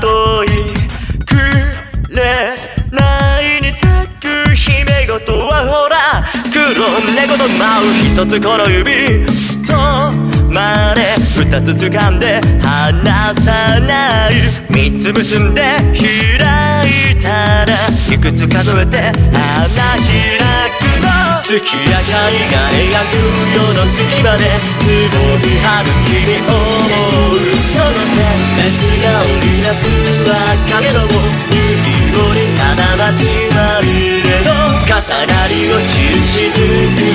といくれないに咲く姫ごとはほら黒猫と舞う一つこの指止まれ二つ掴んで離さない三つ結んで開いたらいくつ数えて花開くの月明かりが描く夜の隙間でつぼみ春君思う雫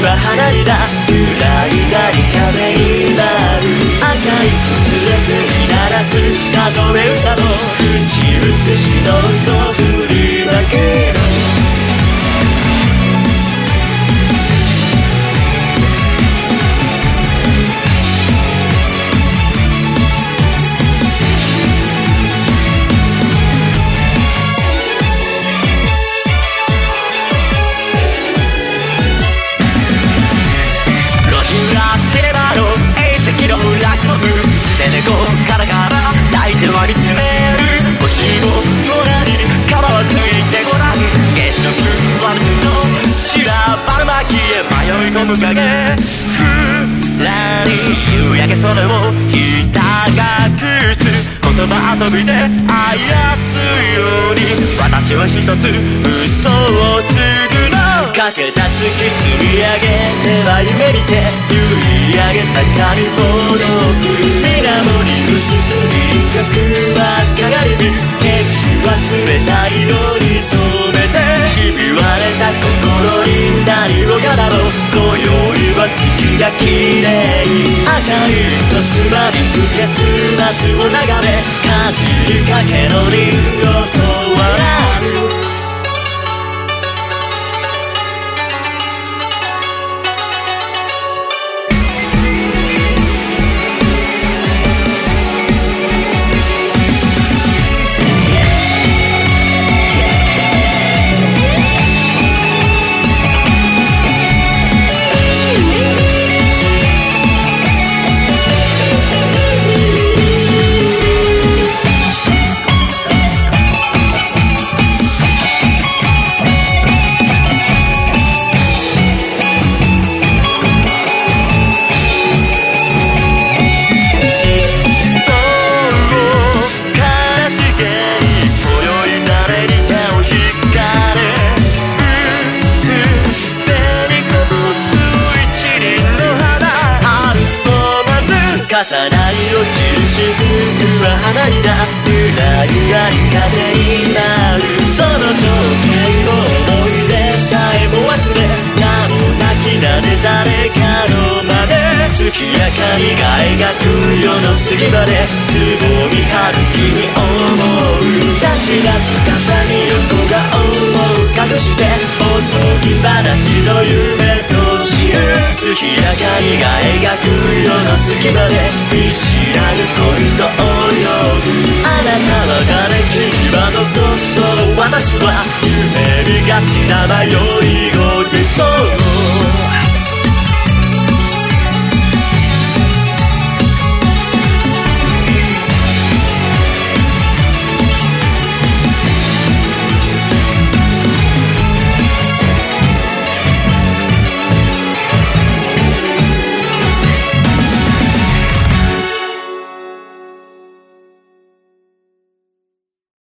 は離れだ。揺らいだり風になる赤い靴で踏み鳴らす。数え歌の。口移しの嘘振りまける。迷い込む影ふらり夕焼けそれをひた隠す言葉遊びであやすように私は一つ嘘をつぐのかけた月積み上げては夢見て結い上げた髪ほどく水面に映す輪郭はが綺麗赤いとつまみ不潔な図を眺めかじりかけのリンゴと重なり落ちる雫は花にだゆらゆらり風になるその情景を思い出さえも忘れ名もなき名で誰かのまで月明かりが描く夜の隙間で。つぼみ春君思う。差し出す傘に横顔を隠隙間で見知らぬ恋と泳ぐ。あなたは誰君はどこそ？私は夢見がちな迷い